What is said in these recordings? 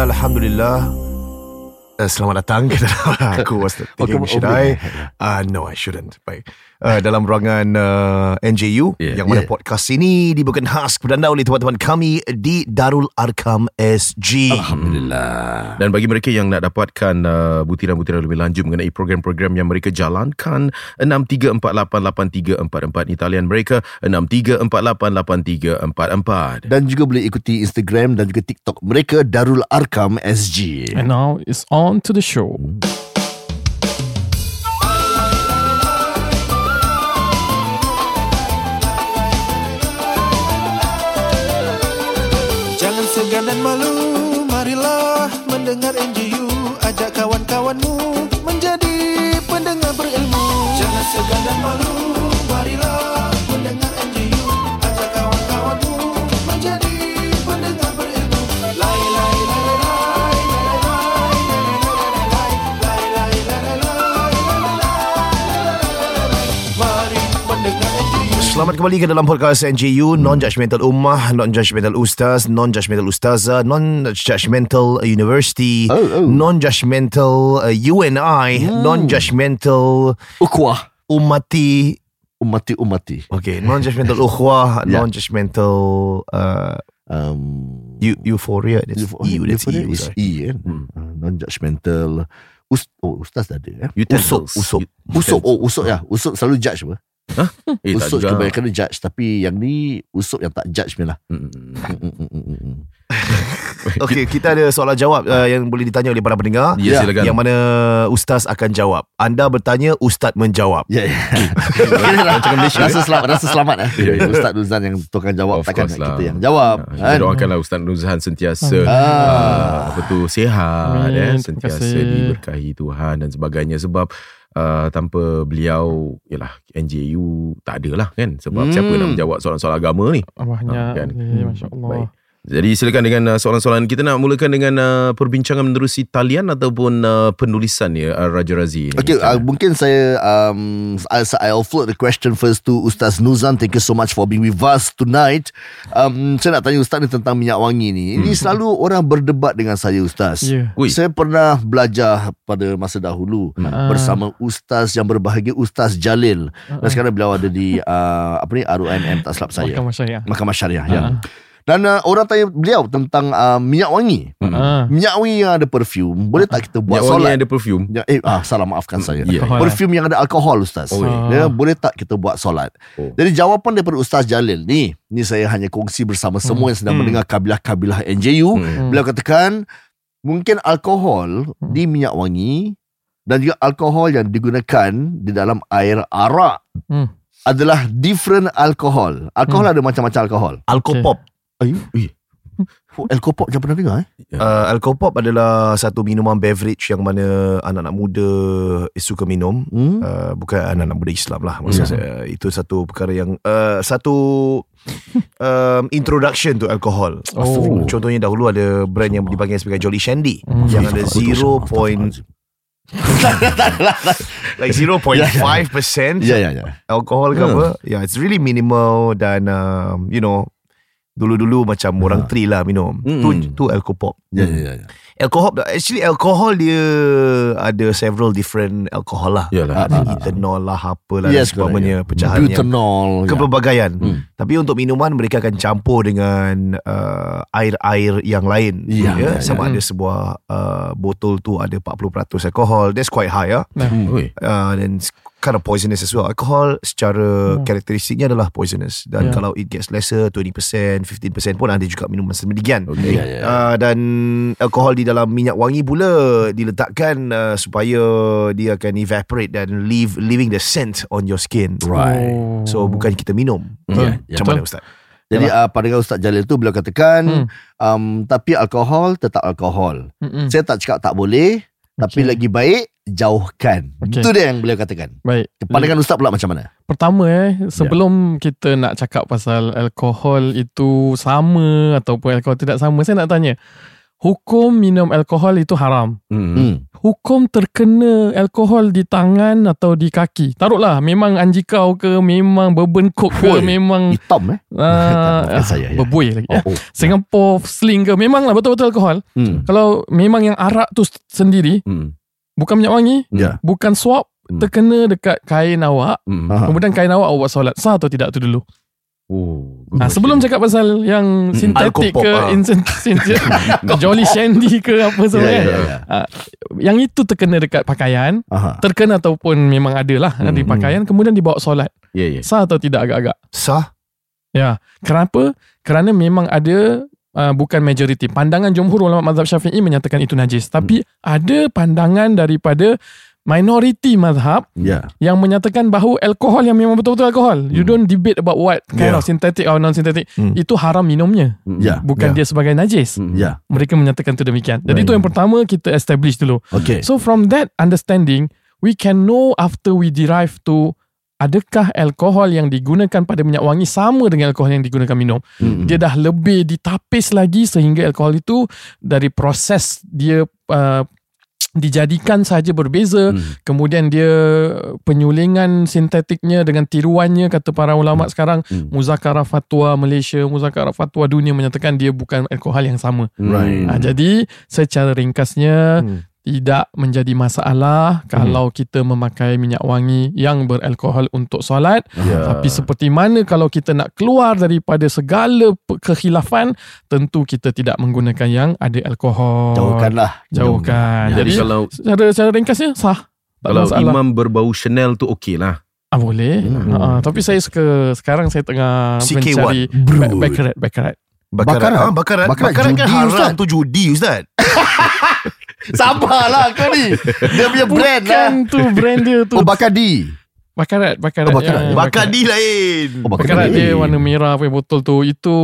Bismillah, Alhamdulillah. Uh, selamat datang ke dalam aku Okay, should okay. I? Uh, no, I shouldn't. Baik. Uh, dalam ruangan uh, NJU Yeah. yang mana Yeah. podcast ini dibawakan khas kepada anda oleh teman-teman kami di Darul Arkam SG. Alhamdulillah. Dan bagi mereka yang nak dapatkan uh, butiran-butiran lebih lanjut mengenai program-program yang mereka jalankan 63488344 ni talian mereka 63488344. Dan juga boleh ikuti Instagram dan juga TikTok mereka Darul Arkam SG. And now it's on to the show. Jangan dan malu Marilah mendengar NGU Ajak kawan-kawanmu Menjadi pendengar berilmu. Jangan segan dan malu Marilah Selamat kembali ke dalam podcast NJU Non-Judgmental Ummah Non-Judgmental Ustaz Non-Judgmental Ustazah Non-Judgmental University Oh, oh. Non-Judgmental uh, UNI Non-Judgmental Ukhwah. Ummati Umati umati. Okay Non-Judgmental Ukhwah Yeah. Non-Judgmental uh, Um, eu- Euphoria That's Euph- EU That's Euphoria EU is sorry. E kan. Uh, non-judgmental. Ust oh, ustaz dah ada eh. Utensils. Usuk Usuk oh usuk ya. Usuk selalu judge apa? Eh, tak usuk juga. kebanyakan dia judge tapi yang ni usuk yang tak judge punya lah. Mm. Mm, mm. Okay kita ada soalan jawab uh, Yang boleh ditanya oleh para pendengar Ya, silakan. Yang mana Ustaz akan jawab Anda bertanya Ustaz menjawab Ya, ya. Kira dah- rasa selamat, rasa selamat eh. Ya, ya. Ustaz Nuzan yang tukang jawab, Of takkan course kita lah. yang jawab. Ah, kan? Kita doakanlah Ustaz Nuzhan sentiasa Ah. ah. apa tu sihat Amin. eh sentiasa diberkahi Tuhan dan sebagainya sebab uh, tanpa beliau yalah NJU tak ada lah kan sebab Hmm. siapa nak menjawab soalan-soalan agama ni Banyak. Ah, kan. Eh, Masya Allah. Baik. Jadi silakan dengan uh, soalan-soalan kita nak mulakan dengan uh, perbincangan menerusi talian ataupun uh, penulisan ya uh, Raja Razi. Okay, uh, mungkin saya um, I, I'll float the question first to Ustaz Nuzan. Thank you so much for being with us tonight. Um, saya nak tanya Ustaz ni tentang minyak wangi ni. Ini selalu orang berdebat dengan saya Ustaz. Ui. Saya pernah belajar pada masa dahulu Ah. bersama Ustaz yang berbahagia Ustaz Jalil. Dan sekarang beliau ada di uh, apa ni RUNM tak silap saya. Mahkamah Syariah. Mahkamah Syariah ya. Dan uh, orang tanya beliau tentang uh, minyak wangi. Ah. Minyak wangi yang ada perfume, boleh tak kita buat Minyak wangi solat? yang ada perfume. Ya, eh, ah, salah maafkan saya. Ya. Alkohol, Perfume yang ada alkohol Ustaz. Oh, ya. ya, boleh tak kita buat solat? Oh. Jadi jawapan daripada Ustaz Jalil ni, ni saya hanya kongsi bersama semua yang sedang Hmm. mendengar kabilah-kabilah NJU. Hmm. Beliau katakan mungkin alkohol Hmm. di minyak wangi dan juga alkohol yang digunakan di dalam air arak Hmm. adalah different alkohol. Alkohol Hmm. ada macam-macam alkohol. Alkopop Ayu. Oh, Alkopop jangan pernah dengar eh? Uh, Alkopop adalah satu minuman beverage yang mana anak-anak muda suka minum. Hmm? Uh, bukan anak-anak muda Islam lah maksud Ya. saya. Itu satu perkara yang uh, satu um, introduction to alcohol. Oh. Contohnya dahulu ada brand yang dipanggil sebagai Jolly Shandy Hmm. yang ada zero point like 0.5 percent Ya, ya, ya. alkohol ke Hmm. apa. Yeah, it's really minimal dan um, you know dulu-dulu macam orang tri lah minum. Hmm. Tu tu alkopop. Ya, ya, ya. ya. Alkohol actually alkohol dia ada several different alkohol lah. Yalah. Ada ah, ethanol lah apalah Yes, dan sebagainya pecahan yang Butanol. ya. kepelbagaian. Hmm. Tapi untuk minuman mereka akan campur dengan uh, air-air yang lain. Ya, ya, ya, sama ya. ada sebuah uh, botol tu ada 40% alkohol. That's quite high ya. Hmm. Oi. Uh, it's kind of poisonous as well. Alkohol secara Hmm. karakteristiknya adalah poisonous dan Ya. kalau it gets lesser 20%, 15% pun ada juga minuman sedemikian. Okay. Ya, ya, ya. Uh, dan alkohol di dalam minyak wangi pula diletakkan uh, supaya dia akan evaporate dan leave leaving the scent on your skin. Right. Oh. So bukan kita minum. Ya, ya. Macam mana Ustaz? Jadi uh, pada Ustaz Jalil tu beliau katakan Hmm. um, tapi alkohol tetap alkohol. Mm-mm. Saya tak cakap tak boleh tapi Okay. lagi baik jauhkan. Okay. Itu dia yang beliau katakan. Baik. Pandangan Ustaz pula macam mana? Pertama eh sebelum kita nak cakap pasal alkohol itu sama ataupun alkohol tidak sama saya nak tanya hukum minum alkohol itu haram. Hmm. Hmm. Hukum terkena alkohol di tangan atau di kaki. Taruhlah memang anji kau ke, memang berbengkok ke, Oi. memang Hitam eh. uh, saya, ya. berbuih lagi. ya. Oh, oh. Singapore sling ke, memanglah betul-betul alkohol. Hmm. Kalau memang yang arak tu sendiri, Hmm. Bukan minyak wangi, Ya. bukan swab, Hmm. terkena dekat kain awak, Hmm. Aha. kemudian kain awak awak buat solat. Sah atau tidak tu dulu? Oh. good Ha, sebelum cakap pasal yang sintetik Alkopop, ke, insentif, Jolly Shandy ke apa semua Ya, kan. ya, ya. Ah, yang itu terkena dekat pakaian, Aha. terkena ataupun memang ada lah Hmm, di pakaian, kemudian dibawa solat. Ya, ya. Sah atau tidak agak-agak? Sah? Ya. Kenapa? Kerana memang ada uh, bukan majoriti. Pandangan jumhur ulama mazhab Syafi'i menyatakan itu najis. Tapi ada pandangan daripada minoriti mazhab Ya. yang menyatakan bahawa alkohol yang memang betul-betul alkohol. You don't debate about what kind Yeah. of synthetic or non-synthetic. Hmm. Itu haram minumnya. Hmm. Ya. Bukan Yeah. dia sebagai najis. Hmm. Ya. Mereka menyatakan itu demikian. Jadi itu yang pertama kita establish dulu. Okay. So from that understanding, we can know after we derive to adakah alkohol yang digunakan pada minyak wangi sama dengan alkohol yang digunakan minum. Hmm. Dia dah lebih ditapis lagi sehingga alkohol itu dari proses dia uh, dijadikan saja berbeza Hmm. kemudian dia penyulingan sintetiknya dengan tiruannya kata para ulama sekarang Hmm. muzakarah fatwa Malaysia muzakarah fatwa dunia menyatakan dia bukan alkohol yang sama Right. Ha, jadi secara ringkasnya Hmm. Tidak menjadi masalah kalau kita memakai minyak wangi yang beralkohol untuk solat. Ya. Tapi seperti mana kalau kita nak keluar daripada segala kekhilafan, tentu kita tidak menggunakan yang ada alkohol. Jauhkanlah. Jauhkan. Jadi Jadi, kalau secara, secara ringkasnya sah. Tak kalau masalah. imam berbau Chanel tu okey lah. Ah, boleh. Hmm. Ha, tapi saya suka sekarang saya tengah CK1. mencari Brood. ba- baccarat, baccarat. Bakarat. Bakarat? Ah, bakarat. Bakarat Bakarat, kan judi, haram Ustaz. tu judi Ustaz. Sabarlah kau ni. Dia punya brand lah. Bukan tu brand dia tu. Oh, Bacardi. bakarat, bakarat. Oh, bakarat. Ya, Bakadi lain. Oh, Bakarat dia warna merah punya botol tu Itu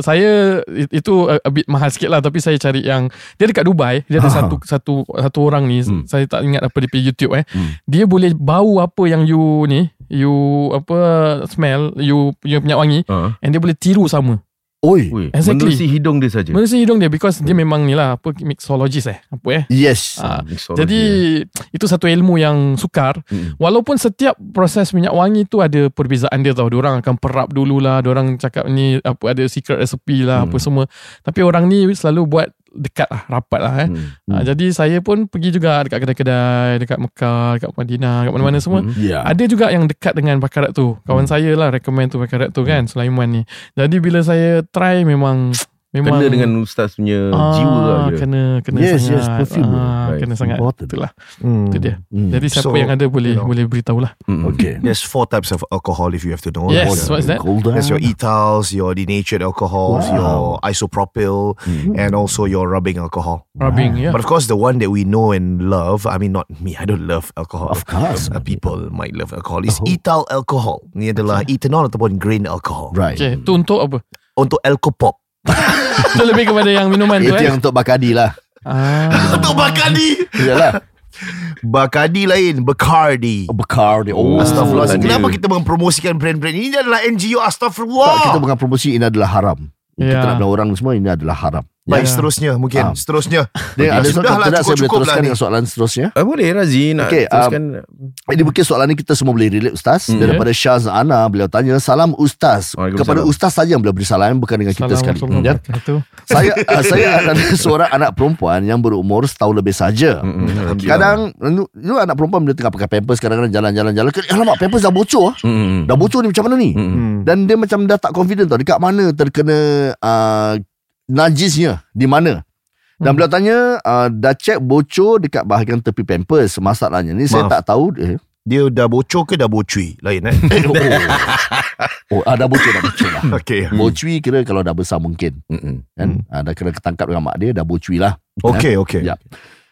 Saya Itu a, a bit mahal sikit lah Tapi saya cari yang Dia dekat Dubai Dia ada Aha. satu Satu satu orang ni Hmm. Saya tak ingat apa Dia punya YouTube eh Hmm. Dia boleh bau apa yang you ni You Apa Smell You You punya wangi Ha. And dia boleh tiru sama Oi. Ui, Exactly. menerusi hidung dia saja. Melalui hidung dia Because dia memang ni lah Apa mixologist eh Apa eh Yes. Mixology. jadi itu satu ilmu yang sukar. Hmm. Walaupun setiap proses minyak wangi tu ada perbezaan dia tau. Diorang akan perap dululah, diorang cakap ni apa ada secret recipe lah Hmm. apa semua. Tapi orang ni selalu buat dekat lah, rapat lah eh. Hmm. Ha, jadi saya pun pergi juga dekat kedai-kedai, dekat Mekah, dekat Madinah, dekat mana-mana semua. Hmm. Ya. Ada juga yang dekat dengan bakarat tu. Kawan saya lah recommend tu bakarat tu kan, Sulaiman ni. Jadi bila saya try memang memang Kena dengan ustaz punya ah, jiwa lah dia. Kena kena Yes, sangat. yes, perfume. Ah, Right. Kena sangat. Important. Itulah. Hmm. Itu dia. Hmm. Jadi siapa So, yang ada boleh you know. boleh beritahu lah. Hmm. Okay. There's four types of alcohol if you have to know. Yes, There's, what's that? Cold down. There's your ethals, your denatured alcohols, Wow. your isopropyl, Hmm. and also your rubbing alcohol. Rubbing, yeah. But of course, the one that we know and love, I mean, not me, I don't love alcohol. Of course. Uh, people might love alcohol. Is Oh. ethyl alcohol. Ni adalah ethanol ataupun grain alcohol. Right. Okay, tu untuk apa? Untuk alcopop. Itu lebih kepada yang minuman tu Itu eh. yang untuk Bacardi lah. Ah. Untuk Bacardi. Yalah. Bacardi lain, Bacardi. Oh, Bacardi. Oh. Astagfirullah. tadi. Kenapa kita mempromosikan brand-brand ini? Ini adalah NGO Tak, Astagfirullah. kita bukan promosi ini adalah haram. Kita Ya. nak bilang orang semua ini adalah haram. Baik, Ya. seterusnya mungkin. Ah. Seterusnya. Dia ada soalan Sudahlah, tidak saya boleh cukup-cukup lah teruskan ni. dengan soalan seterusnya. Ah, boleh Razi nak Okey, teruskan. Ini mungkin soalan ni kita semua boleh relate Ustaz. Hmm. Daripada Syaz Ana, beliau tanya, Salam Ustaz. Kepada Ustaz saja yang boleh beri salam, bukan dengan kita sekali. Ya. Saya uh, saya adalah seorang anak perempuan yang berumur setahun lebih saja. Hmm. Kadang you anak perempuan bila tengah pakai pampers kadang-kadang jalan-jalan jalan ke alamak pampers dah bocor. ah. Hmm. Dah bocor ni macam mana ni? Hmm. Dan dia macam dah tak confident tau dekat mana terkena uh, najisnya di mana. Dan Hmm. beliau tanya uh, dah check bocor dekat bahagian tepi pampers masalahnya ni saya tak tahu eh, Dia dah bocor ke dah bocui? Lain eh? oh, oh ah, dah bocor dah bocor lah. okay. Bocui kira kalau dah besar mungkin Hmm. kan ah, dah kena ketangkap dengan mak dia dah bocui lah. Okay, okay. Ya.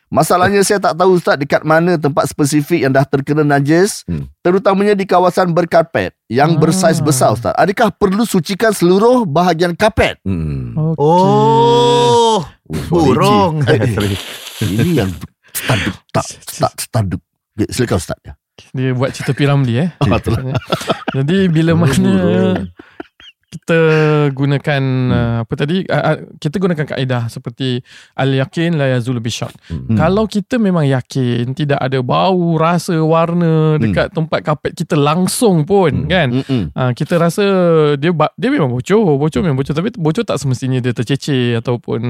Masalahnya saya tak tahu Ustaz dekat mana tempat spesifik yang dah terkena najis Hmm. terutamanya di kawasan berkarpet yang Ah. bersaiz besar Ustaz. Adakah perlu sucikan seluruh bahagian karpet? Hmm. Okey. Oh, burung. Ini yang tanduk tak tak tanduk. Ya, Silakan Ustaz ya. Dia buat cerita Piramli eh. Itulah. Jadi bila mana kita gunakan uh, apa tadi kita gunakan kaedah seperti al yakin la yazul bisyak. Hmm. Kalau kita memang yakin tidak ada bau, rasa, warna dekat tempat kapet kita langsung pun Hmm. kan. Uh, kita rasa dia dia memang bocor, bocor memang bocor tapi bocor tak semestinya dia tercecer ataupun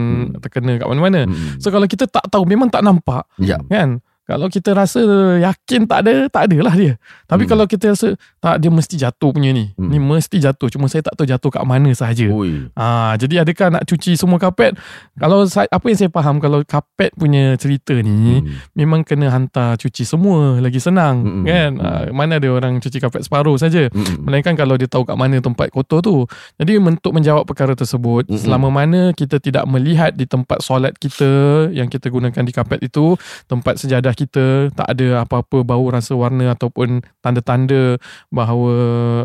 terkena kat mana-mana. Hmm. So kalau kita tak tahu memang tak nampak Ya. kan kalau kita rasa yakin tak ada tak adalah dia tapi Hmm. kalau kita rasa tak dia mesti jatuh punya ni Hmm. ni mesti jatuh cuma saya tak tahu jatuh kat mana sahaja Ui. Ah, jadi adakah nak cuci semua kapet? Kalau saya, apa yang saya faham kalau kapet punya cerita ni Hmm. memang kena hantar cuci semua lagi senang Mm-mm. kan? Ah, mana ada orang cuci kapet separuh saja. Hmm. Melainkan kalau dia tahu kat mana tempat kotor tu. Jadi untuk menjawab perkara tersebut, Mm-mm. selama mana kita tidak melihat di tempat solat kita yang kita gunakan di kapet itu, tempat sejadah kita tak ada apa-apa bau rasa warna ataupun tanda-tanda bahawa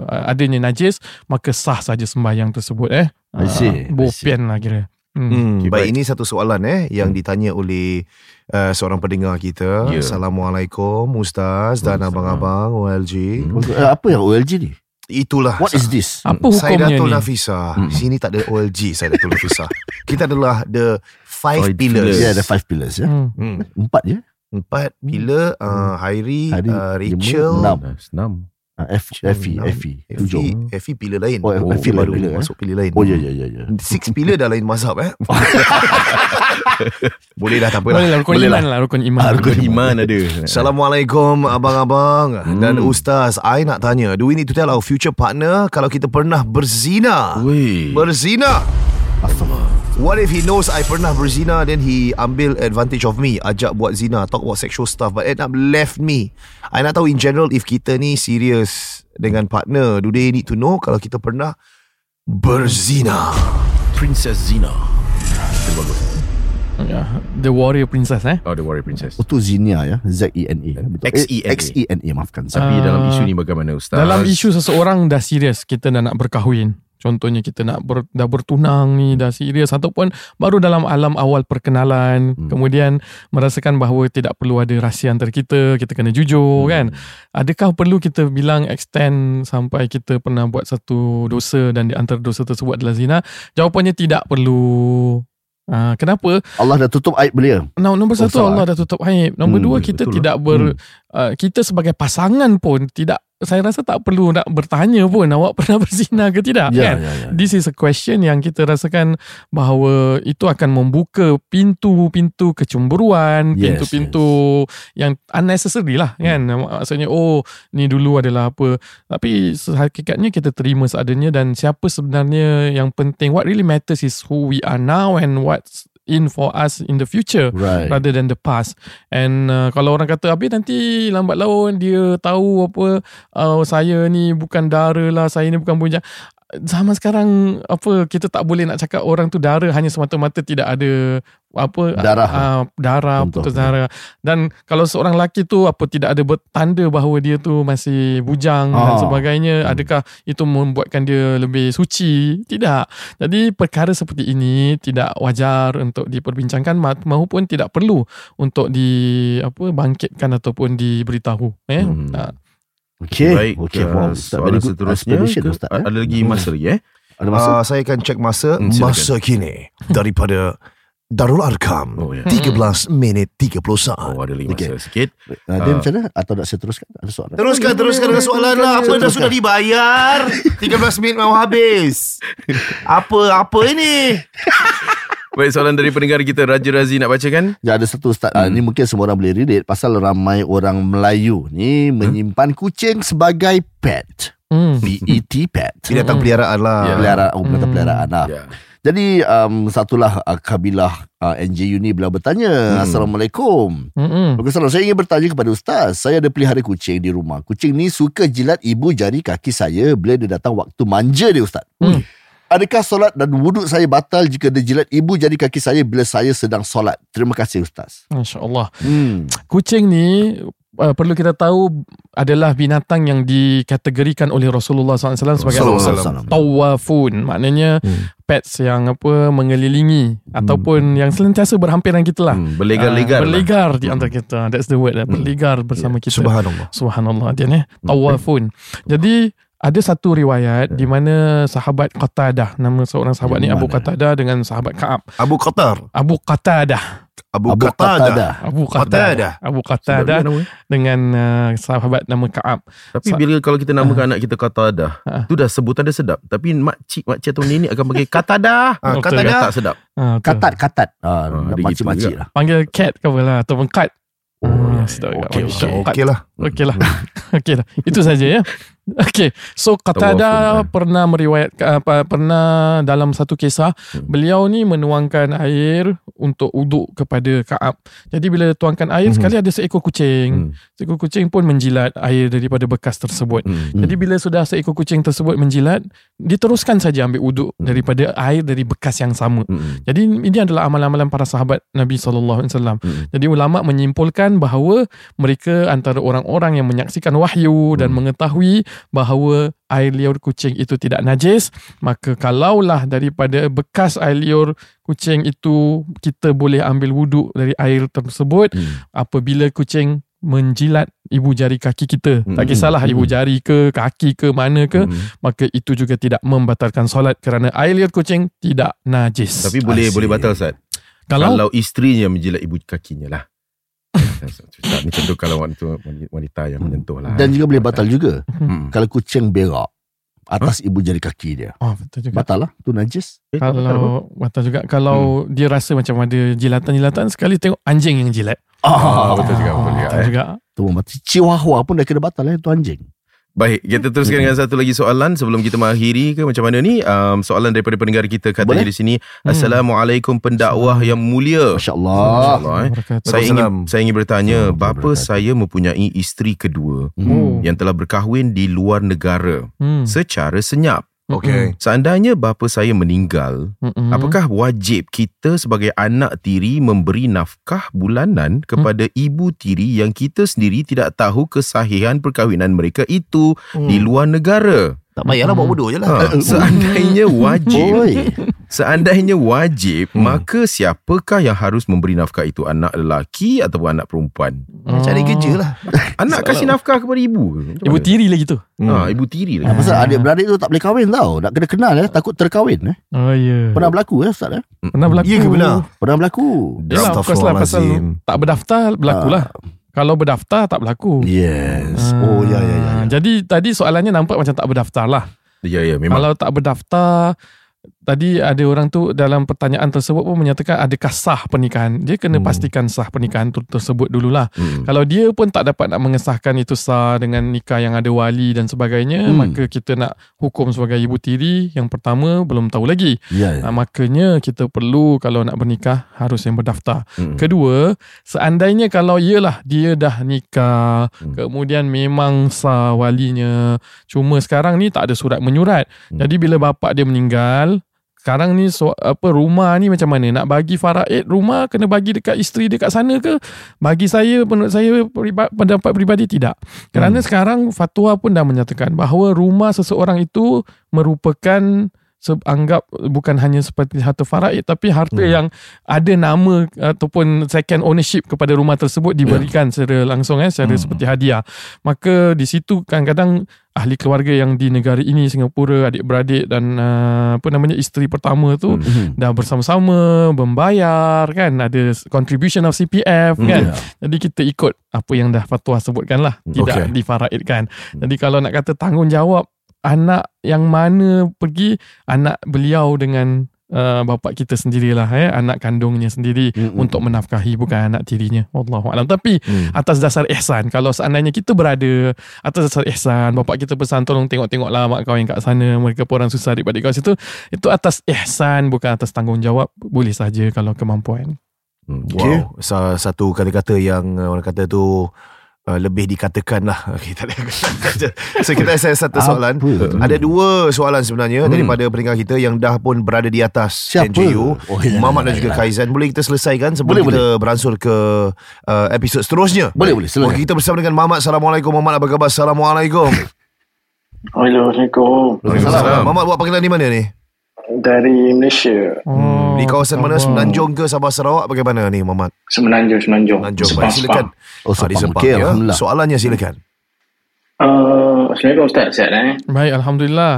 uh, adanya najis, maka sah saja sembahyang tersebut eh. I see, I Ah, Bopian lah kira. Hmm. Hmm, Okay, baik baik. ini satu soalan eh yang ditanya oleh uh, seorang pendengar kita. Ya. Assalamualaikum Ustaz dan abang-abang OLG. Hmm. Eh, Apa yang OLG ni? Itulah What is this? Apa hukumnya Saidatul ni? Nafisa. Hmm. Sini tak ada OLG Saidatul Nafisa. Kita adalah the five pillars. pillars. Ya, ada five pillars ya. Hmm. Hmm. Empat je. Empat pillar uh, Hairi, Hairi, uh, lima, Rachel, enam. F, Effie, enam. Effie. Effie, Tujuh. Effie pillar lain. Oh, Oh, Effie baru lain pillar, eh? masuk pillar lain. Oh, ya, ya, ya. ya. Six pillar dah lain mazhab eh. Boleh dah tak apa Boleh lah. lah rukun Boleh iman lah rukun iman. Ah, rukun Iman ada. Assalamualaikum abang-abang Hmm. dan ustaz. I nak tanya, do we need to tell our future partner kalau kita pernah berzina? Weh. Berzina. What if he knows I pernah berzina then he ambil advantage of me, ajak buat zina, talk about sexual stuff but end up left me. I nak tahu in general if kita ni serious dengan partner, do they need to know kalau kita pernah berzina? Princess Zina. Ya, The Warrior Princess eh. Oh, The Warrior Princess. Itu Zinia ya. Z-E-N-A. Betul. X-E-N-A. Eh, X-E-N-A, maafkan saya. Tapi Ah. dalam isu ni bagaimana Ustaz? Dalam isu seseorang dah serius kita dah nak berkahwin. Contohnya kita nak ber, dah bertunang ni dah serius ataupun baru dalam alam awal perkenalan Hmm. kemudian merasakan bahawa tidak perlu ada rahsia antara kita kita kena jujur Hmm. kan adakah perlu kita bilang extend sampai kita pernah buat satu dosa dan di antara dosa tersebut adalah zina jawapannya tidak perlu Ah, kenapa Allah dah tutup aib beliau. No, nombor satu salah. Allah dah tutup aib. Nombor Hmm, dua kita betul tidak ber uh, kita sebagai pasangan pun tidak saya rasa tak perlu nak bertanya pun awak pernah berzina ke tidak Ya, kan. ya, ya. This is a question yang kita rasakan bahawa itu akan membuka pintu-pintu kecemburuan, Yes, pintu-pintu yang unnecessary lah kan. Maksudnya oh ni dulu adalah apa. Tapi hakikatnya kita terima seadanya dan siapa sebenarnya yang penting what really matters is who we are now and what's in for us in the future Right. rather than the past. And uh, kalau orang kata habis nanti lambat laun dia tahu apa uh, saya ni bukan dara lah, saya ni bukan bujang. Zaman sekarang apa kita tak boleh nak cakap orang tu dara hanya semata-mata tidak ada apa Darah. uh, darah Contoh. putus darah dan kalau seorang lelaki tu apa tidak ada bertanda bahawa dia tu masih bujang dan Ah. sebagainya adakah itu membuatkan dia lebih suci tidak jadi perkara seperti ini tidak wajar untuk diperbincangkan ma- maupun tidak perlu untuk di apa bangkitkan ataupun diberitahu eh Hmm. Okay. Baik, okay. uh, Wow, Ustaz. soalan Very good seterusnya. ke- Ustaz, eh? Ada lagi masa lagi eh? Ada masa? Uh, saya akan cek masa Hmm, silakan. masa kini daripada Darul Arkam Oh, ya. 13 minit 30 saat. Oh, ada lagi masa Okay. sikit. Uh, dia macam mana? Atau nak saya teruskan? Ada soalan? Teruskan, teruskan dengan soalan lah. Apa dah sudah dibayar? 13 minit mau habis. Apa, apa ini? Baik, soalan dari pendengar kita Raja Razi nak bacakan? Ya ada satu Ustaz hmm. Ni mungkin semua orang boleh relate Pasal ramai orang Melayu Ni menyimpan kucing sebagai pet Hmm. P-E-T pet Binatang peliharaan lah. Ya. Peliharaan Oh binatang Hmm. peliharaan lah Ya. Jadi um, satulah uh, kabilah uh, NJU ni beliau bertanya Hmm. Assalamualaikum Hmm. Waalaikumsalam Saya ingin bertanya kepada Ustaz Saya ada pelihara kucing di rumah Kucing ni suka jilat ibu jari kaki saya Bila dia datang waktu manja dia Ustaz Hmm. Adakah solat dan wuduk saya batal Jika dia jilat ibu jari kaki saya Bila saya sedang solat Terima kasih Ustaz Masya Allah hmm. Kucing ni uh, perlu kita tahu adalah binatang yang dikategorikan oleh Rasulullah SAW sebagai tawafun. Maknanya Hmm. pets yang apa mengelilingi ataupun yang senantiasa berhampiran kita lah. Hmm, berlegar-legar lah. berlegar di antara kita. That's the word lah. Berlegar bersama kita. Subhanallah. Subhanallah dia ni tawafun. Jadi ada satu riwayat di mana sahabat Qatadah nama seorang sahabat ni Yang Abu mana? Qatadah dengan sahabat Ka'ab Abu Qatar. Abu Qatadah Abu, Abu Qatada. Qatada. Abu Qatadah. Qatadah Abu Qatadah dengan uh, sahabat nama Ka'ab Tapi Sa- bila kalau kita namakan anak kita kata dah, Ha. tu dah sebutan dia sedap. Tapi makcik makcik atau nenek akan panggil kata dah. Ah, Betul. Qatada. tak sedap. uh, Katat, katat. Gitu makcik-makcik juga. lah. panggil cat ke apa lah ataupun kat Oh, Ah, ya, sedap juga. Okey, Oh, okey. kat. Okey lah. Okey lah. Okey lah. Itu saja ya. Okey. So Qatada eh. pernah meriwayat apa pernah dalam satu kisah Hmm. beliau ni menuangkan air untuk uduk kepada Kaab. Jadi bila tuangkan air Mhm. sekali ada seekor kucing. Hmm. Seekor kucing pun menjilat air daripada bekas tersebut. Hmm. Hmm. Jadi bila sudah seekor kucing tersebut menjilat, diteruskan saja ambil uduk Hmm. daripada air dari bekas yang sama. Hmm. Jadi ini adalah amalan-amalan para sahabat Nabi sallallahu alaihi wasallam. Hmm. Jadi ulama menyimpulkan bahawa mereka antara orang-orang yang menyaksikan wahyu dan Hmm. mengetahui bahawa air liur kucing itu tidak najis, maka kalaulah daripada bekas air liur kucing itu kita boleh ambil wuduk dari air tersebut Hmm. apabila kucing menjilat ibu jari kaki kita. Hmm. Tak kisahlah ibu Hmm. jari ke, kaki ke, mana ke, Hmm. maka itu juga tidak membatalkan solat kerana air liur kucing tidak najis. Tapi boleh Asyik. boleh batal Ustaz. kalau, Kalau isterinya menjilat ibu kakinya lah. Ustaz ni contoh kalau wanita, wanita yang menyentuh lah. Dan juga boleh batal juga. Hmm. Kalau kucing berak atas ibu jari kaki dia. oh betul juga. Batal lah. Tu najis. Eh, tak batal apa? Kalau batal juga kalau dia rasa macam ada jilatan-jilatan sekali tengok anjing yang jilat. Ah, betul juga, betul juga, Betul eh. juga. Tu mati. Chihuahua pun dah kena batal eh. Tu anjing. Baik, kita teruskan dengan satu lagi soalan sebelum kita mengakhiri ke macam mana ni? Um, soalan daripada pendengar kita katanya Boleh? di sini. Assalamualaikum pendakwah yang mulia. Masya Allah. InsyaAllah, eh. Saya ingin saya ingin bertanya, bapa saya mempunyai isteri kedua Hmm. yang telah berkahwin di luar negara Hmm. secara senyap. Okey. Seandainya bapa saya meninggal, Mm-mm. apakah wajib kita sebagai anak tiri memberi nafkah bulanan kepada ibu tiri yang kita sendiri tidak tahu kesahihan perkahwinan mereka itu di luar negara? Tak payahlah buat bodoh je lah. Ha, seandainya wajib, seandainya wajib, Hmm. maka siapakah yang harus memberi nafkah itu? Anak lelaki ataupun anak perempuan? Cari kerja lah. Anak kasih nafkah kepada ibu. Macam Ibu mana? tiri lagi tu. Ha, ibu tiri Ah, lagi. Pasal adik-beradik tu tak boleh kahwin tau. Nak kena kenal eh. Takut terkahwin eh. Oh ya. Pernah berlaku eh Ustaz eh. Pernah berlaku. Ya ke benar? Pernah berlaku. Yalah, of course lah pasal tak berdaftar berlaku lah. Kalau berdaftar tak berlaku. Yes. Ah, Oh, ya, ya, ya, ya. Jadi tadi soalannya nampak macam tak berdaftar lah. Ya, ya, memang. Kalau tak berdaftar Tadi ada orang tu dalam pertanyaan tersebut pun menyatakan adakah sah pernikahan. Dia kena Hmm. pastikan sah pernikahan tu tersebut dululah. Hmm. Kalau dia pun tak dapat nak mengesahkan itu sah dengan nikah yang ada wali dan sebagainya, Hmm. maka kita nak hukum sebagai ibu tiri yang pertama belum tahu lagi. Ya. ya. Ha, makanya kita perlu kalau nak bernikah harus yang berdaftar. Hmm. Kedua, seandainya kalau ialah dia dah nikah, Hmm. kemudian memang sah walinya, cuma sekarang ni tak ada surat menyurat. Hmm. Jadi bila bapak dia meninggal, sekarang ni so, apa rumah ni macam mana? Nak bagi faraid rumah kena bagi dekat isteri dekat sana ke? Bagi saya menurut saya periba, pendapat peribadi tidak. Kerana Hmm. sekarang fatwa pun dah menyatakan bahawa rumah seseorang itu merupakan se- anggap bukan hanya seperti harta faraid tapi harta Hmm. yang ada nama ataupun second ownership kepada rumah tersebut diberikan secara langsung eh secara Hmm. seperti hadiah. Maka di situ kadang-kadang ahli keluarga yang di negara ini Singapura adik-beradik dan uh, apa namanya isteri pertama tu Hmm. Dah bersama-sama membayar kan ada contribution of CPF Hmm, kan Ya. jadi kita ikut apa yang dah fatwa sebutkan lah tidak Okey. difaraidkan Hmm. jadi kalau nak kata tanggungjawab anak yang mana pergi anak beliau dengan uh, bapa kita sendirilah eh anak kandungnya sendiri Mm-mm. untuk menafkahi bukan anak tirinya wallahu alam tapi Hmm. atas dasar ihsan kalau seandainya kita berada atas dasar ihsan bapak kita pesan tolong tengok-tengoklah mak kau yang kat sana mereka pun orang susah adik-adik kau situ itu atas ihsan bukan atas tanggungjawab boleh saja kalau kemampuan Hmm. Wow. Sa- Satu kata-kata yang uh, orang kata tu uh, lebih dikatakan lah. Okay, tak ada. so kita saya satu soalan. Apa? Ada dua soalan sebenarnya Hmm. daripada pendengar kita yang dah pun berada di atas Siapa? NJU. Oh, ya, Muhammad dan ya, juga ya. Kaizan. Boleh kita selesaikan sebelum Boleh, kita beransur ke uh, episod seterusnya? Boleh boleh silakan. Okey, kita bersama dengan Muhammad. Assalamualaikum Muhammad. Apa khabar? Assalamualaikum. Waalaikumsalam. Waalaikumsalam. Muhammad buat panggilan di mana ni? Dari Malaysia. oh, Di kawasan mana? Allah. Semenanjung ke Sabah Sarawak? Bagaimana ni Muhammad? Semenanjung, Semenanjung. Semenanjung. Sepang, Baik, silakan. Oh, Ah, di Sepang. Sepang Okey, ya. Alhamdulillah. Soalannya silakan. Uh, Assalamualaikum Ustaz. Sihat eh? Baik, Alhamdulillah.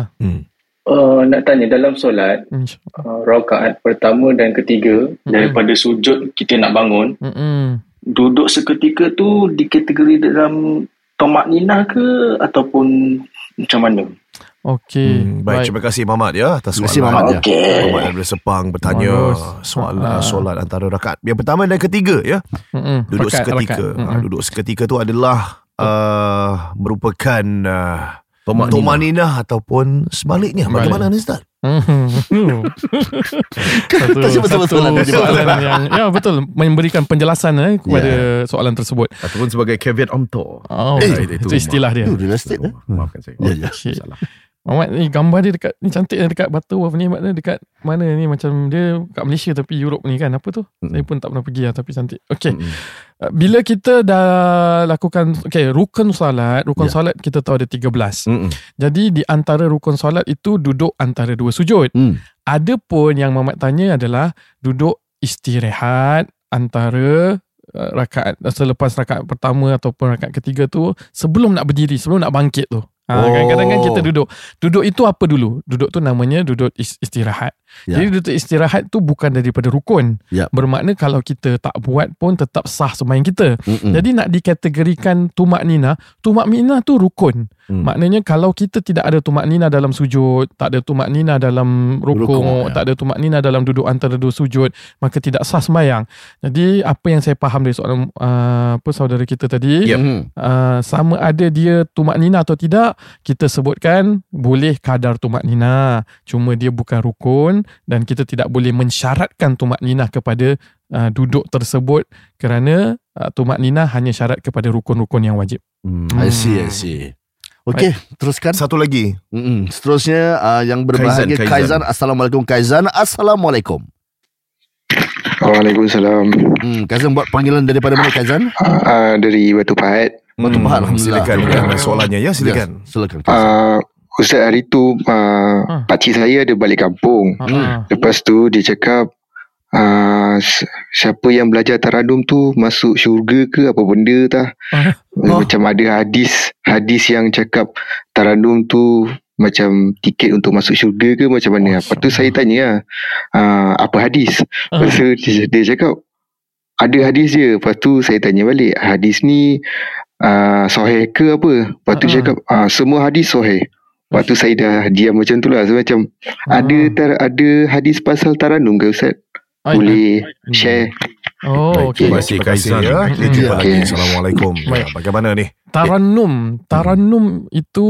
Uh, nak tanya dalam solat, uh, rakaat pertama dan ketiga, daripada sujud kita nak bangun, Mm-mm. duduk seketika tu dikategori dalam tomak ninah ke ataupun macam mana? Okey. Hmm, baik, terima kasih Mamat ya atas Terima kasih, soalan. Mamat, ya. Okey. Mamat Sepang bertanya Bagus. soal Ah. solat antara rakaat yang pertama dan ketiga ya. Mm-mm. Duduk Rakaat, seketika. rakaat. Ha, Mm-mm. duduk seketika tu adalah uh, merupakan uh, Tomak Tomaninah ataupun sebaliknya. Balik. Bagaimana ni Ustaz? Mhm. satu, satu soalan soalan yang ya betul memberikan penjelasan eh, kepada soalan tersebut. Ataupun sebagai caveat emptor. Oh, Eh, itu, istilah dia. Itu estate eh. Maafkan saya. Ya, ya. Okey. Salah. Mamat ni gambar dia dekat ni cantik dia dekat Batu apa ni Mat, dia dekat mana ni macam dia kat Malaysia tapi Europe ni kan apa tu? Mm-mm. Saya pun tak pernah pergi lah tapi cantik. Okey. Mm-mm. Uh, Bila kita dah lakukan okey rukun solat, rukun Ya. solat kita tahu ada 13. Mm-mm. Jadi di antara rukun solat itu duduk antara dua sujud. Hmm. Ada pun yang Mamat tanya adalah duduk istirahat antara uh, rakaat selepas rakaat pertama ataupun rakaat ketiga tu sebelum nak berdiri, sebelum nak bangkit tu. Ha, Oh. kadang-kadang kan kita duduk. Duduk itu apa dulu? Duduk tu namanya duduk is- istirahat. Ya. Jadi duduk istirahat tu bukan daripada rukun. Ya. Bermakna kalau kita tak buat pun tetap sah sembahyang kita. Mm-mm. Jadi nak dikategorikan tumak nina, tumak nina tu rukun. Hmm. Maknanya kalau kita tidak ada tumak nina dalam sujud, tak ada tumak nina dalam rukuk, Rukuk, ya. tak ada tumak nina dalam duduk antara dua sujud, maka tidak sah sembahyang. Jadi apa yang saya faham dari soalan uh, apa saudara kita tadi, Yep. Mm. uh, sama ada dia tumak nina atau tidak, kita sebutkan boleh kadar tumak nina. Cuma dia bukan rukun dan kita tidak boleh mensyaratkan tumak nina kepada uh, duduk tersebut kerana uh, tumak nina hanya syarat kepada rukun-rukun yang wajib. Hmm. I see, I see. Okey, teruskan. Satu lagi. Mm-mm. Seterusnya uh, yang berbahagia Kaizan, Kaizan. Kaizan. Assalamualaikum Kaizan. Assalamualaikum. Waalaikumsalam. Hmm, Kaizan buat panggilan daripada mana Kaizan? Uh, dari Batu Pahat. Batu Pahat, Alhamdulillah. Silakan dengan soalannya ya, silakan. Ya, silakan. Kaizan. Uh, Ustaz hari tu uh, Ah. pakcik saya ada balik kampung. Hmm. Lepas tu dia cakap uh, siapa yang belajar taradum tu masuk syurga ke apa benda tah. Ah. Oh. Macam ada hadis hadis yang cakap taradum tu macam tiket untuk masuk syurga ke macam mana. Lepas tu saya tanya uh, apa hadis? Lepas tu dia, dia cakap ada hadis je. Lepas tu saya tanya balik hadis ni uh, sahih ke apa? Lepas tu dia cakap uh, semua hadis sahih. Lepas tu saya dah diam macam tu lah. So, macam ada tar, ada hadis pasal taranum ke Ustaz? Ai, Boleh share? Oh, okey. Terima kasih Kaizan. ya. Kita jumpa Hmm. lagi. Assalamualaikum. Ya, Baik. bagaimana ni? Taranum. Taranum itu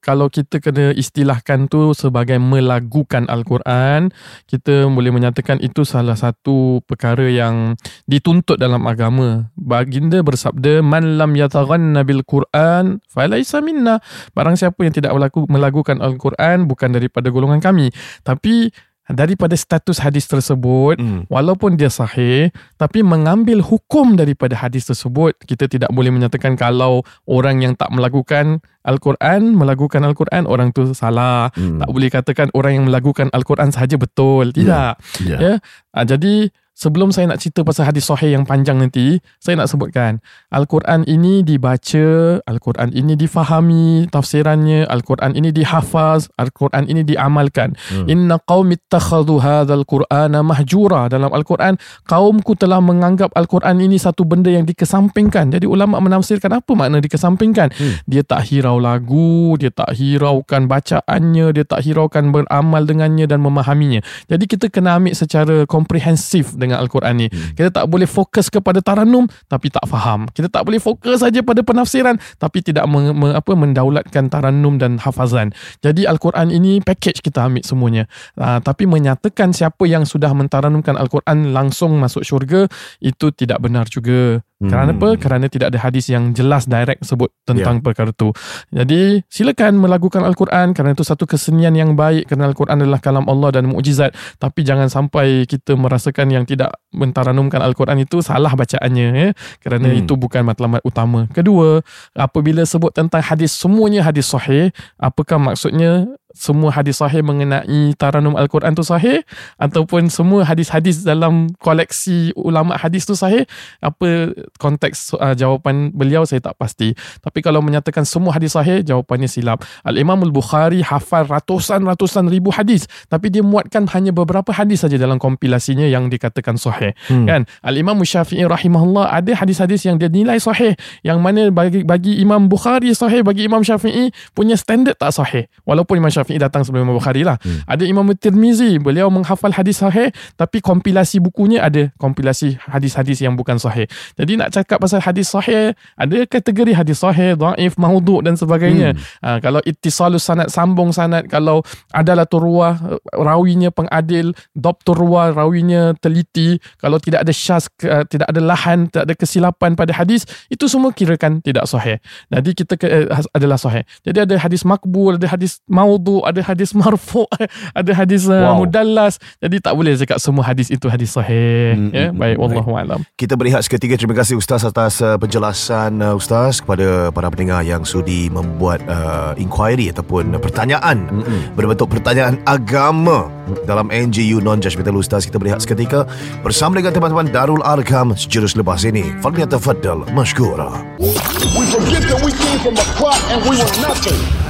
kalau kita kena istilahkan tu sebagai melagukan Al-Quran, kita boleh menyatakan itu salah satu perkara yang dituntut dalam agama. Baginda bersabda, "Man lam yataghanna bil Quran falaisa minna." Barang siapa yang tidak melaku, melagukan Al-Quran bukan daripada golongan kami. Tapi daripada status hadis tersebut, Hmm. walaupun dia sahih tapi mengambil hukum daripada hadis tersebut kita tidak boleh menyatakan kalau orang yang tak melakukan Al-Quran melakukan Al-Quran orang tu salah Hmm. tak boleh katakan orang yang melakukan Al-Quran sahaja betul tidak Ya. ya Ah, jadi sebelum saya nak cerita pasal hadis sahih yang panjang nanti saya nak sebutkan Al-Quran ini dibaca Al-Quran ini difahami tafsirannya Al-Quran ini dihafaz Al-Quran ini diamalkan Hmm. Inna qaumi ittakhadhu hadzal qur'ana mahjura dalam Al-Quran kaumku telah menganggap Al-Quran ini satu benda yang dikesampingkan. Jadi ulama menafsirkan apa makna dikesampingkan? Hmm. Dia tak hirau lagu, dia tak hiraukan bacaannya, dia tak hiraukan beramal dengannya dan memahaminya. Jadi kita kena ambil secara komprehensif dengan Al-Quran ni. Kita tak boleh fokus kepada taranum tapi tak faham. Kita tak boleh fokus saja pada penafsiran tapi tidak me, me, apa mendaulatkan taranum dan hafazan. Jadi Al-Quran ini package kita ambil semuanya. Uh, tapi menyatakan siapa yang sudah mentaranumkan Al-Quran langsung masuk syurga itu tidak benar juga. Hmm. Kerana apa? Kerana tidak ada hadis yang jelas direct sebut tentang perkara itu. Jadi silakan melakukan Al-Quran kerana itu satu kesenian yang baik kerana Al-Quran adalah kalam Allah dan mukjizat. Tapi jangan sampai kita merasakan yang tidak mentaranumkan Al-Quran itu salah bacaannya ya. Kerana Hmm. itu bukan matlamat utama. Kedua, apabila sebut tentang hadis semuanya hadis sahih, apakah maksudnya semua hadis sahih mengenai taranum Al-Quran tu sahih ataupun semua hadis-hadis dalam koleksi ulama hadis tu sahih apa konteks uh, jawapan beliau saya tak pasti. Tapi kalau menyatakan semua hadis sahih jawapannya silap. Al-Imam Al-Bukhari hafal ratusan-ratusan ribu hadis tapi dia muatkan hanya beberapa hadis saja dalam kompilasinya yang dikatakan sahih. Hmm. kan? Al-Imam Syafi'i rahimahullah ada hadis-hadis yang dia nilai sahih yang mana bagi bagi Imam Bukhari sahih bagi Imam Syafi'i punya standard tak sahih. Walaupun Imam Syafi'i datang sebelum Imam Bukhari lah. Hmm. ada Imam Tirmizi beliau menghafal hadis sahih tapi kompilasi bukunya ada kompilasi hadis-hadis yang bukan sahih. Jadi nak cakap pasal hadis sahih ada kategori hadis sahih dhaif maudhu dan sebagainya. Hmm. ha, kalau ittisalus sanad sambung sanad kalau adalah turwah rawinya pengadil doktor ruwah rawinya teliti kalau tidak ada syas uh, tidak ada lahan tidak ada kesilapan pada hadis itu semua kirakan tidak sahih. Jadi kita ke, uh, adalah sahih. Jadi ada hadis makbul ada hadis maudhu ada hadis marfu ada hadis uh, wow. mudallas. Jadi tak boleh cakap semua hadis itu hadis sahih. Hmm, ya hmm, baik wallahu alam. Kita berehat seketika. Terima kasih Ustaz atas uh, penjelasan uh, Ustaz Kepada para pendengar yang sudi membuat uh, inquiry Ataupun uh, pertanyaan mm-hmm. Berbentuk pertanyaan agama Dalam NGU Non-Judgmental Ustaz. Kita berehat seketika Bersama dengan teman-teman Darul Arkam Sejurus lepas ini. Fadli Tafaddal Mashkura. We forget that we came from a clot and we were nothing.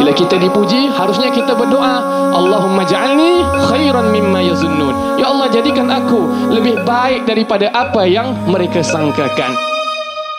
Bila kita dipuji, harusnya kita berdoa, Allahumma ja'alni khairan mimma yazunnun. Ya Allah, jadikan aku lebih baik daripada apa yang mereka sangkakan.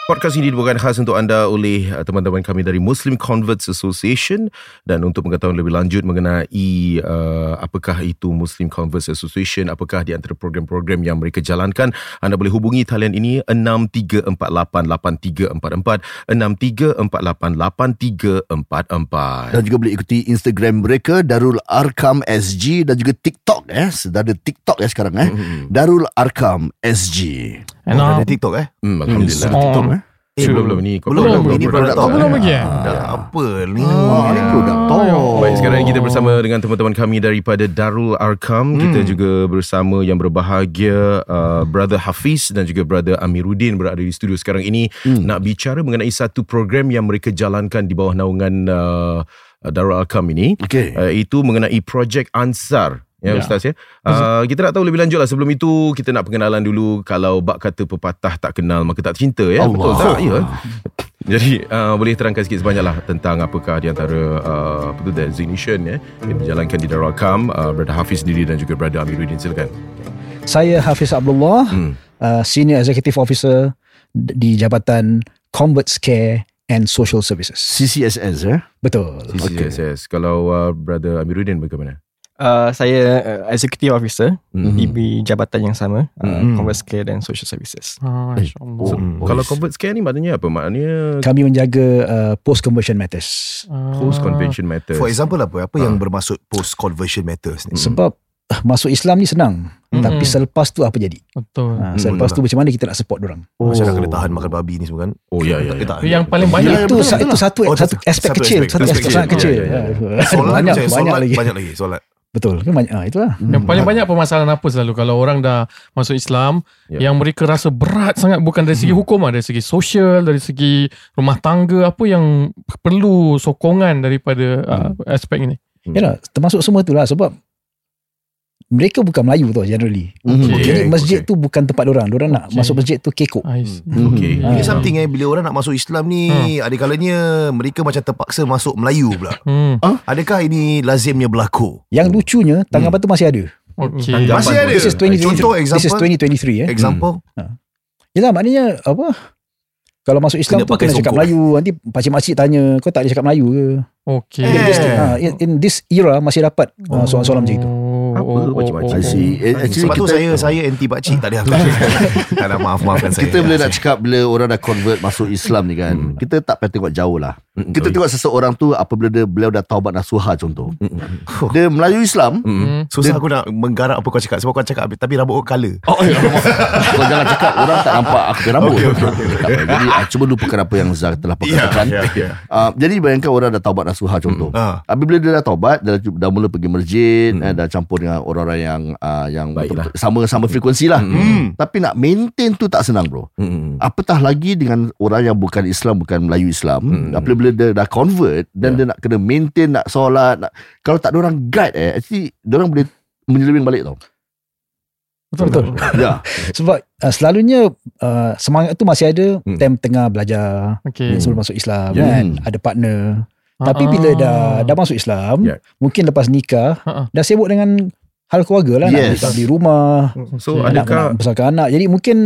Podcast ini dibuatkan khas untuk anda oleh uh, teman-teman kami dari Muslim Converts Association dan untuk mengetahui lebih lanjut mengenai uh, apakah itu Muslim Converts Association, apakah di antara program-program yang mereka jalankan, anda boleh hubungi talian ini 63488344 63488344 Dan juga boleh ikuti Instagram mereka Darul Arkam SG dan juga TikTok eh. Sudah ada TikTok ya sekarang eh. Hmm. Darul Arkam SG. And, Oh, ada TikTok eh Hmm, Alhamdulillah. Oh. TikTok, eh? Eh, belum belum ni. Belum, belum, ini belum, produk talk belum eh? lagi eh? Dah apa ni Ah, ni produk talk. Baik, sekarang kita bersama dengan teman-teman kami daripada Darul Arkam. Hmm. Kita juga bersama yang berbahagia uh, Brother Hafiz dan juga Brother Amiruddin berada di studio sekarang ini hmm. nak bicara mengenai satu program yang mereka jalankan di bawah naungan uh, Darul Arkam ini. Okey. Uh, itu mengenai projek Ansar. Ya, Ya. Ustaz ya. Uh, kita nak tahu lebih lanjut lah. Sebelum itu, kita nak pengenalan dulu. Kalau bak kata pepatah tak kenal, maka tak cinta ya. Allah. Betul tak? Ya. Jadi uh, boleh terangkan sikit sebanyak lah tentang apakah di antara uh, apa tu designation ya yang dijalankan di Darul Arkam uh, Brother Hafiz sendiri dan juga Brother Amiruddin silakan. Saya Hafiz Abdullah, Hmm. uh, Senior Executive Officer di Jabatan Converts Care and Social Services. CCSS eh. Betul. CCSS. Kalau uh, Brother Amiruddin bagaimana? Uh, saya uh, executive officer Mhm. di di jabatan yang sama, uh, Mhm. Converse Care dan Social Services. Ah, InsyaAllah. So, Hmm. Kalau convert scare ni maknanya apa? Maknanya Kami menjaga uh, post conversion matters. Ah. post convention matters. For example apa Apa yang Ah. bermaksud Post conversion matters ni Sebab uh, masuk Islam ni senang, Mhm. tapi selepas tu apa jadi? Betul. Uh, selepas tu macam mana kita nak support orang? oh. Macam nak kena tahan makan babi ni semua kan Oh ya ya. Eh, ya. Yang paling banyak itu itu lah. satu Oh, satu satu- aspek satu kecil, aspek, satu aspek aspek kecil. sangat kecil. Ya, ya, Ya. Solat banyak solat lagi. Banyak lagi solat Betul kan banyak ah, itulah. Yang paling banyak permasalahan apa selalu kalau orang dah masuk Islam Ya. yang mereka rasa berat sangat bukan dari segi hukum ah, dari segi sosial, dari segi rumah tangga apa yang perlu sokongan daripada uh, aspek ini. Yalah, termasuk semua tu lah sebab mereka bukan Melayu tau generally. Mhm. Okay, Jadi masjid okay. tu bukan tempat orang. Orang nak Okay. masuk masjid tu kekok. See. Okey. Ah. Ini something eh Bila orang nak masuk Islam ni Ada kalanya Mereka macam terpaksa Masuk Melayu pula Hmm. Adakah ini Lazimnya berlaku Yang lucunya tanggapan tu masih ada. Okey. Tanggapan Masih ada This is 2023. Contoh This is example 2023 eh. Example Yalah maknanya apa? Kalau masuk Islam Kena tu kena cakap. Melayu. Nanti pakcik-makcik tanya, kau tak boleh cakap Melayu ke? Okey. Eh. This, ha, in, in this era masih dapat uh, soalan-soalan macam itu. Apa macam-macam? I see. Eh, Actually Sebab tu kita saya Saya anti pakcik Tak ada aku Tak ada maaf Maafkan saya kita bila nak cakap bila orang dah convert masuk Islam ni kan, Hmm. kita tak payah tengok jauh lah. Hmm, Kita oh, tengok seseorang tu apabila dia beliau dah taubat nasuha contoh. Hmm. Dia Melayu Islam, Hmm. Susah aku nak Menggarap apa kau cakap Sebab kau cakap Tapi rambut kau colour Oh, ya. Kau jangan cakap orang tak nampak aku punya rambut. Okey. Tak apa. Jadi ah, cuba lupakan apa yang Zah telah Ya, perkatakan. ya, ya. Ah, jadi bayangkan orang dah taubat nasuha contoh. Ah. Apabila dia dah taubat, dia dah, dah mula pergi masjid, eh, dah campur dengan orang-orang yang uh, yang Baiklah. betul-betul sama sama frekuensi lah. Hmm. Tapi nak maintain tu tak senang bro. Hmm. Apatah lagi dengan orang yang bukan Islam bukan Melayu Islam. Hmm. Apabila dia dah convert dan Ya. dia nak kena maintain nak solat nak kalau tak ada orang guide eh actually dia orang boleh menyeleweng balik tau. Betul betul. ya. Sebab uh, selalunya uh, semangat tu masih ada Hmm. time tengah belajar Okay. sebelum masuk Islam Ya. kan, ada partner. Tapi Ah. bila dah dah masuk Islam, Ya. mungkin lepas nikah ha. dah sibuk dengan hal keluarga lah Yes. nak beli rumah, So Okay. nak, adakah nak besarkan anak. Jadi mungkin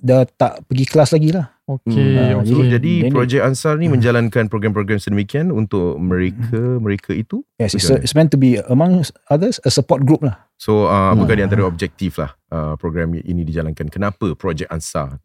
dah tak pergi kelas lagi lah. Okay. Hmm. okay. So jadi Jadi- projek Ansar ni menjalankan program-program sedemikian untuk mereka mereka itu. Yes, it's, Betul. it's meant to be among others a support group lah. So uh, apakah Hmm. di antara objektif lah uh, program ini dijalankan? Kenapa projek Ansar?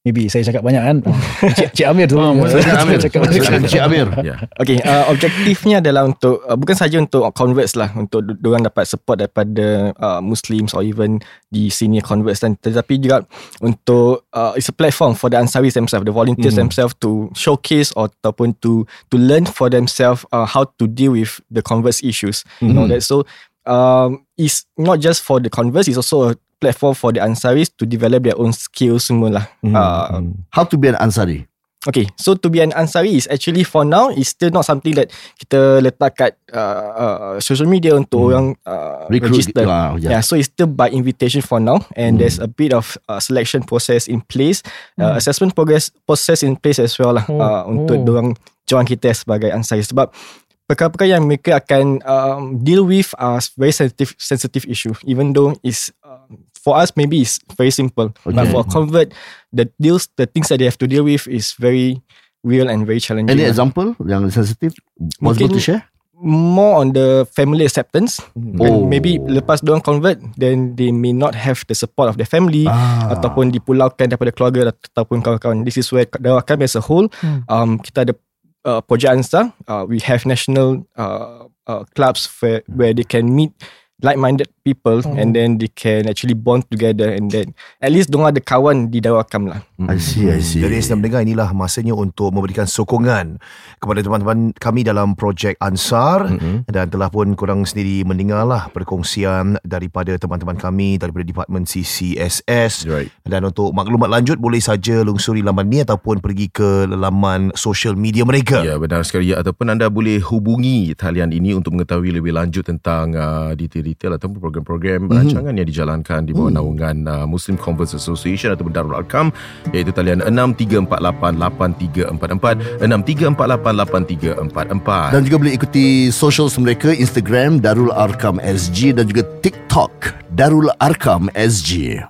Maybe saya cakap banyak kan. Cik, Cik Amir tu. Amir. Cakap Silakan Cik Amir. Ya. Okay, uh, objektifnya adalah untuk uh, bukan saja untuk converts lah, untuk diorang dapat support daripada uh, Muslims or even di senior converts dan tetapi juga untuk uh, it's a platform for the Ansaris themselves, the volunteers Hmm. themselves to showcase or ataupun to to learn for themselves uh, how to deal with the converts issues. You know that so um, it's not just for the converts, it's also a platform for the Ansaris to develop their own skills semua lah. Hmm. Uh, How to be an Ansari? Okay, so to be an Ansari is actually for now is still not something that kita letak kat uh, uh, social media untuk orang uh, Recruit register. ah, Yeah. yeah. so it's still by invitation for now, and there's a bit of uh, selection process in place, uh, assessment progress process in place as well lah Oh, uh, untuk oh. dorang join kita sebagai Ansari sebab perkara-perkara yang mereka akan um, deal with are very sensitive sensitive issue even though is um, for us maybe it's very simple but Okay. for a convert the deals the things that they have to deal with is very real and very challenging Any example yang sensitif? Possible Mungkin- to share? more on the family acceptance Oh. oh. maybe lepas diorang convert then they may not have the support of their family Ah. ataupun dipulaukan daripada keluarga ataupun kawan-kawan this is where Dawah kami as a whole Hmm. um, kita ada uh, projek Ansar uh, we have national uh, uh, clubs where, where they can meet like-minded people Oh. and then they can actually bond together and then at least diorang ada kawan di Dawah Kam lah I see, I see. Jadi sedang mendengar inilah masanya untuk memberikan sokongan kepada teman-teman kami dalam projek Ansar Mm-hmm. dan telah pun korang sendiri mendengarlah perkongsian daripada teman-teman kami daripada Department CCSS Right. dan untuk maklumat lanjut boleh saja lungsuri laman ni ataupun pergi ke laman social media mereka. Ya benar sekali ya ataupun anda boleh hubungi talian ini untuk mengetahui lebih lanjut tentang uh, detail-detail ataupun program-program mm-hmm. rancangan yang dijalankan di bawah naungan uh, Muslim Conference Association ataupun Darul Arkam iaitu talian 63488344 63488344. Dan juga boleh ikuti socials mereka Instagram Darul Arkam SG dan juga TikTok Darul Arkam SG.